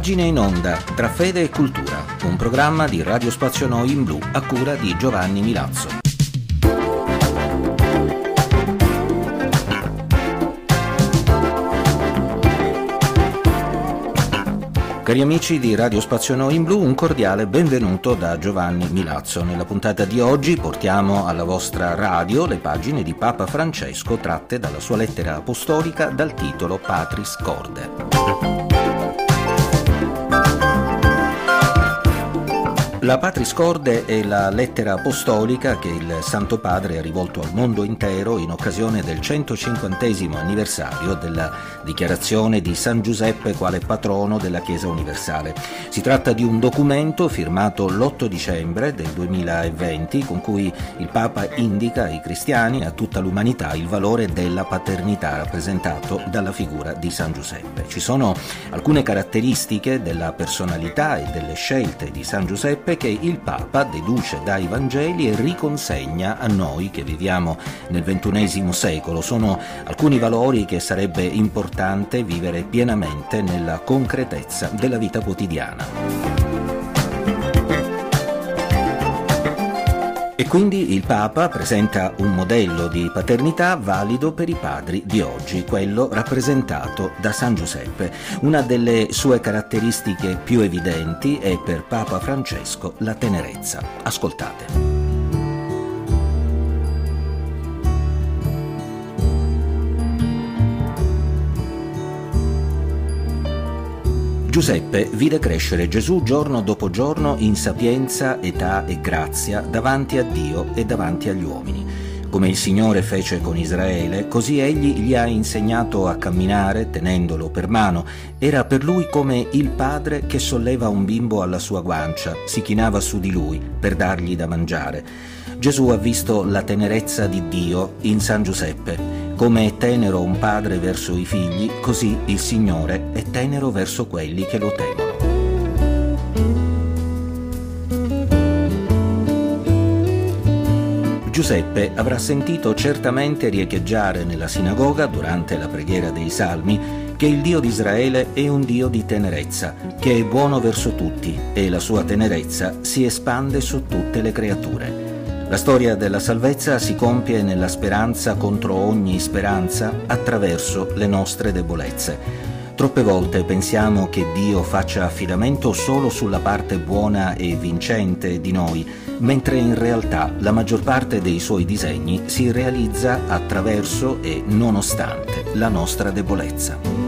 Pagine in onda tra fede e cultura, un programma di Radio Spazio Noi in blu a cura di Giovanni Milazzo. Cari amici di Radio Spazio Noi in Blu, un cordiale benvenuto da Giovanni Milazzo. Nella puntata di oggi portiamo alla vostra radio le pagine di Papa Francesco tratte dalla sua lettera apostolica dal titolo Patris Corde. La Patris Corde è la lettera apostolica che il Santo Padre ha rivolto al mondo intero in occasione del 150 anniversario della dichiarazione di San Giuseppe quale patrono della Chiesa universale. Si tratta di un documento firmato l'8 dicembre del 2020 con cui il Papa indica ai cristiani e a tutta l'umanità il valore della paternità rappresentato dalla figura di San Giuseppe. Ci sono alcune caratteristiche della personalità e delle scelte di San Giuseppe che il Papa deduce dai Vangeli e riconsegna a noi che viviamo nel XXI secolo. Sono alcuni valori che sarebbe importante vivere pienamente nella concretezza della vita quotidiana. E quindi il Papa presenta un modello di paternità valido per i padri di oggi, quello rappresentato da San Giuseppe. Una delle sue caratteristiche più evidenti è per Papa Francesco la tenerezza. Ascoltate. Giuseppe vide crescere Gesù giorno dopo giorno in sapienza, età e grazia davanti a Dio e davanti agli uomini. Come il Signore fece con Israele, così egli gli ha insegnato a camminare tenendolo per mano. Era per lui come il padre che solleva un bimbo alla sua guancia, si chinava su di lui per dargli da mangiare. Gesù ha visto la tenerezza di Dio in San Giuseppe come è tenero un padre verso i figli, così il Signore è tenero verso quelli che lo temono. Giuseppe avrà sentito certamente riecheggiare nella sinagoga durante la preghiera dei salmi che il Dio di Israele è un Dio di tenerezza, che è buono verso tutti e la sua tenerezza si espande su tutte le creature. La storia della salvezza si compie nella speranza contro ogni speranza attraverso le nostre debolezze. Troppe volte pensiamo che Dio faccia affidamento solo sulla parte buona e vincente di noi, mentre in realtà la maggior parte dei suoi disegni si realizza attraverso e nonostante la nostra debolezza.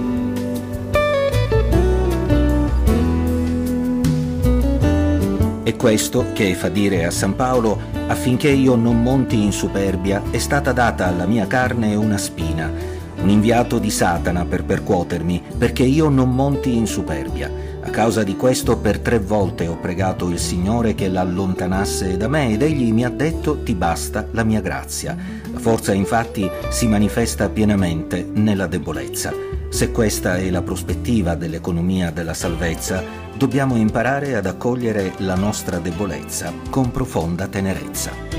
È questo che fa dire a San Paolo affinché io non monti in superbia, è stata data alla mia carne una spina, un inviato di Satana per percuotermi, perché io non monti in superbia. A causa di questo per tre volte ho pregato il Signore che l'allontanasse da me ed egli mi ha detto ti basta la mia grazia. La forza infatti si manifesta pienamente nella debolezza. Se questa è la prospettiva dell'economia della salvezza, dobbiamo imparare ad accogliere la nostra debolezza con profonda tenerezza.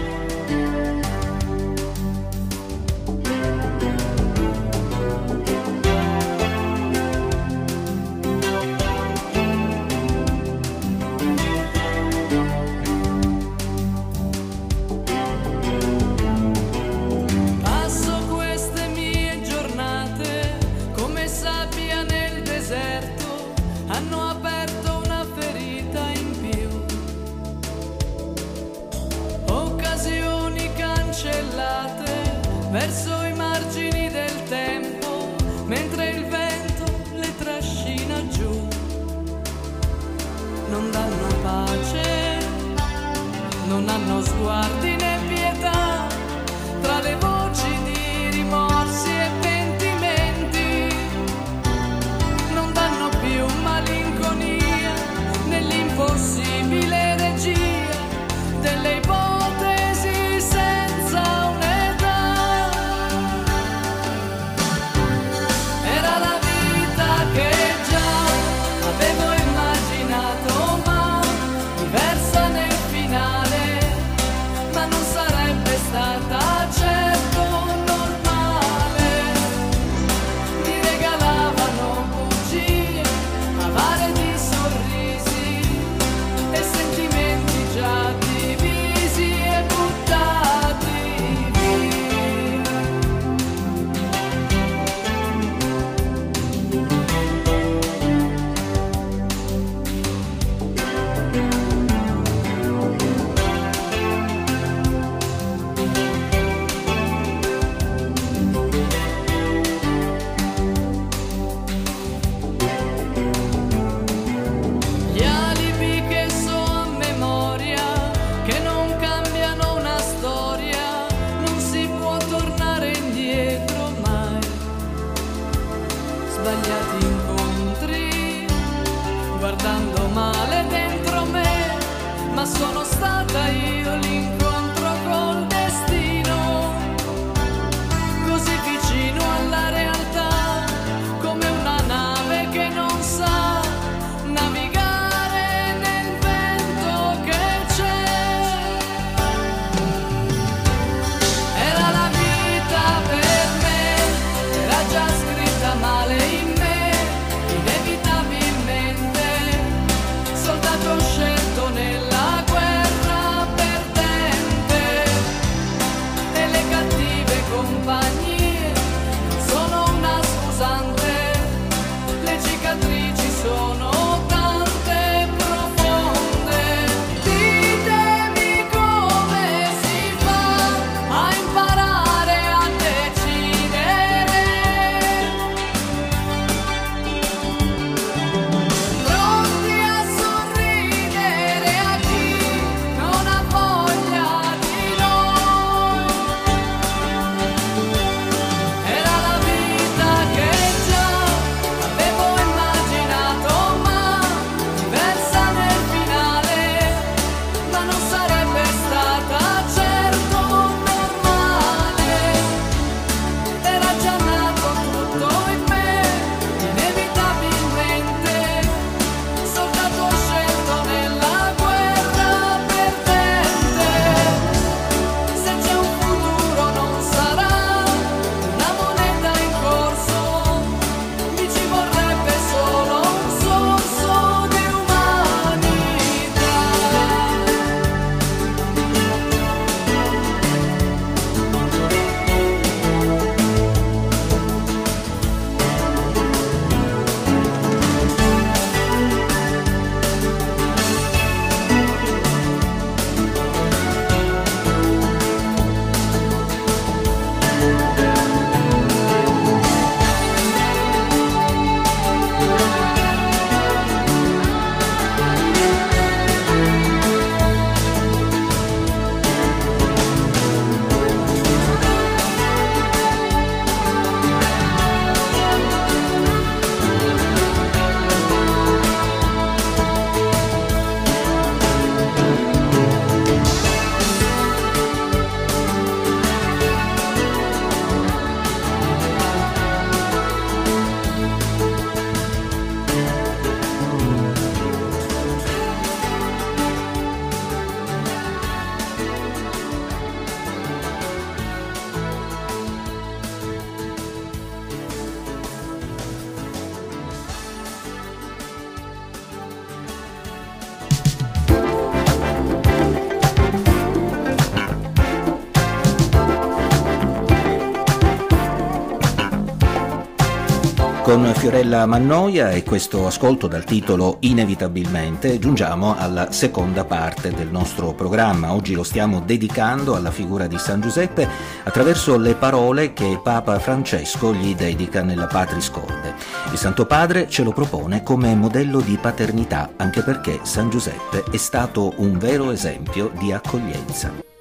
Con Fiorella Mannoia e questo ascolto dal titolo Inevitabilmente giungiamo alla seconda parte del nostro programma. Oggi lo stiamo dedicando alla figura di San Giuseppe attraverso le parole che Papa Francesco gli dedica nella Patris Corde. Il Santo Padre ce lo propone come modello di paternità anche perché San Giuseppe è stato un vero esempio di accoglienza.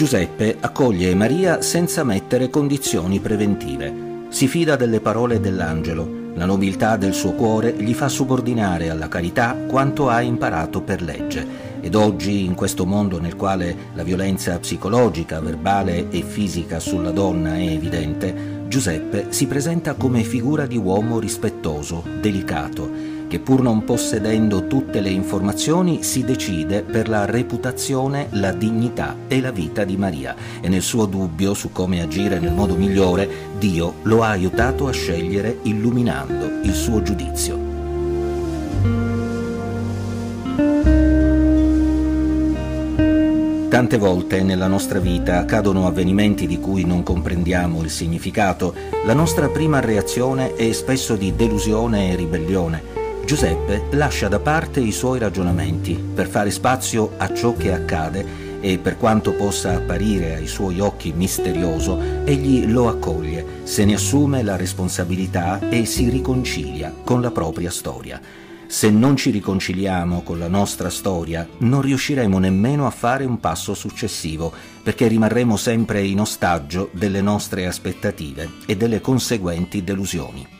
Giuseppe accoglie Maria senza mettere condizioni preventive. Si fida delle parole dell'angelo. La nobiltà del suo cuore gli fa subordinare alla carità quanto ha imparato per legge. Ed oggi, in questo mondo nel quale la violenza psicologica, verbale e fisica sulla donna è evidente, Giuseppe si presenta come figura di uomo rispettoso, delicato, che pur non possedendo tutte le informazioni si decide per la reputazione, la dignità e la vita di Maria e nel suo dubbio su come agire nel modo migliore Dio lo ha aiutato a scegliere illuminando il suo giudizio. Tante volte nella nostra vita accadono avvenimenti di cui non comprendiamo il significato. La nostra prima reazione è spesso di delusione e ribellione. Giuseppe lascia da parte i suoi ragionamenti per fare spazio a ciò che accade e per quanto possa apparire ai suoi occhi misterioso, egli lo accoglie, se ne assume la responsabilità e si riconcilia con la propria storia. Se non ci riconciliamo con la nostra storia, non riusciremo nemmeno a fare un passo successivo, perché rimarremo sempre in ostaggio delle nostre aspettative e delle conseguenti delusioni.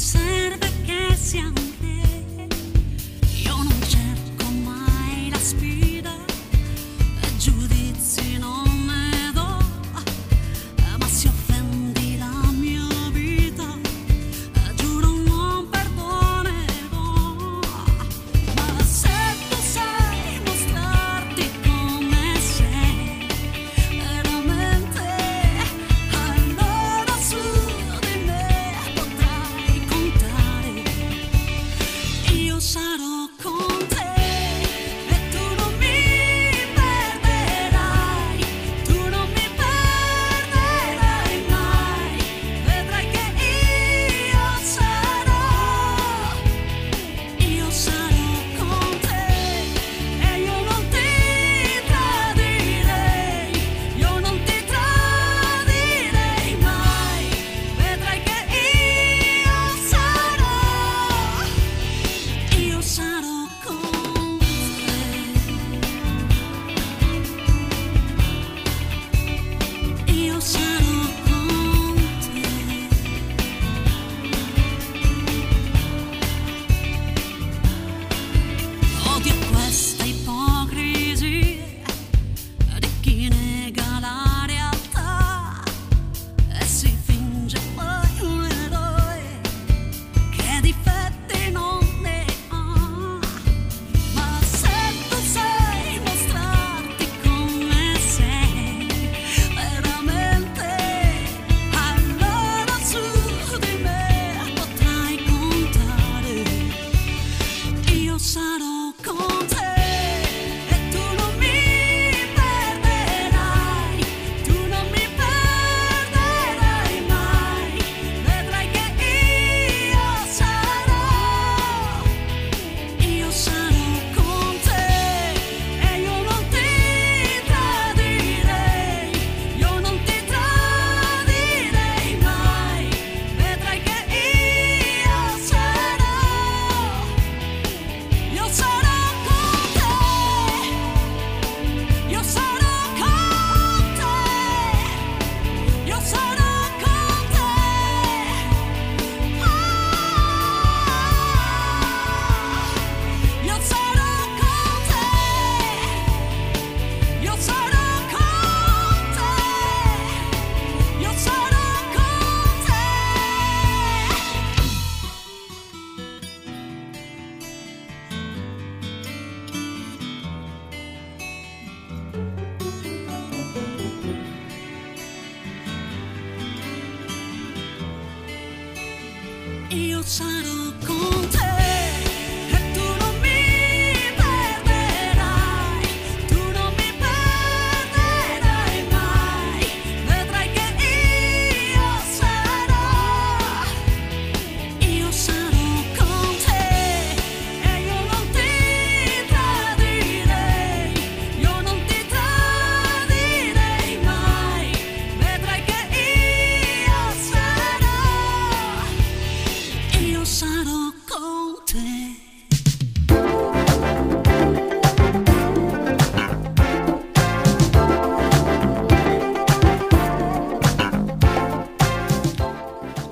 inside of mountain.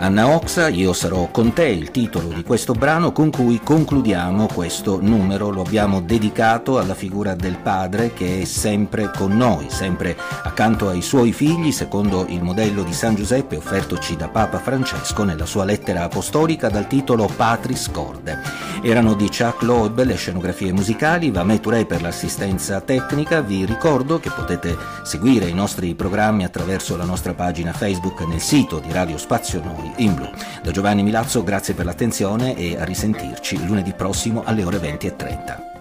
Anna Oxa, Io sarò con te, il titolo di questo brano con cui concludiamo questo numero, lo abbiamo dedicato alla figura del padre che è sempre con noi, sempre accanto ai suoi figli, secondo il modello di San Giuseppe offertoci da Papa Francesco nella sua lettera apostolica dal titolo Patris Corde. Erano di Chuck Loeb le scenografie musicali, Vamet Touré per l'assistenza tecnica, vi ricordo che potete seguire i nostri programmi attraverso la nostra pagina Facebook nel sito di Radio Spazio Noi in blu. Da Giovanni Milazzo grazie per l'attenzione e a risentirci lunedì prossimo alle ore 20.30.